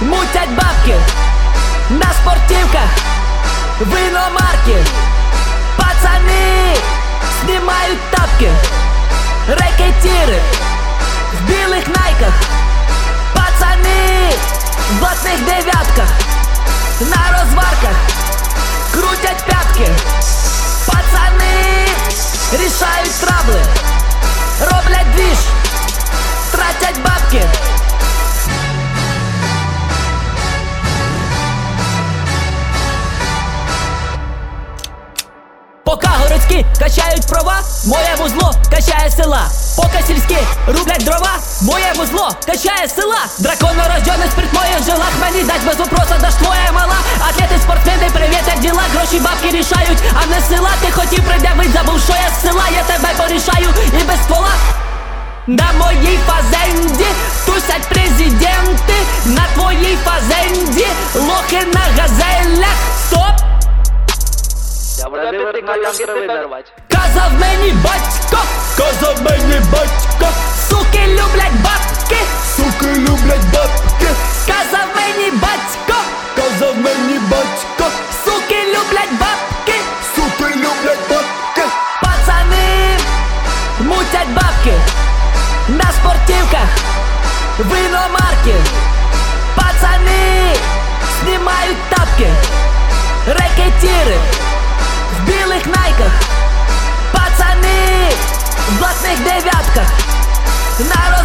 бабки на спортивках, виномарки, пацани знімають тапки, рекетіри в білих найках, пацани в блатних дев'ятках, на розварках крутять п'ятки, пацани рішають трабли, Пока городські качають права, моє вузло качає села. Поки сільські рублять дрова, моє вузло качає села. Драконо рождений спирт моїх жилах, мені дать без вопроса, даш твоя мала. Атлети, спортсмени, привіт, як діла, гроші бабки рішають, а не села. Ти хотів пред'явить, забув, що я з села, я тебе порішаю і без ствола. На моїй фазенді тусять президенти, на твоїй фазенді лохи на газелях. Стоп! Казав мені батько, Казав мені батько, суки люблять бабки, суки люблять бабки, казав мені батько, казав мені батько, суки люблять бабки, суки люблять бабки, пацани мутять бабки. На спортивках, виномарки, пацани знімають тапки, рекетіри в білих найках, пацани в блатних дев'ятках, на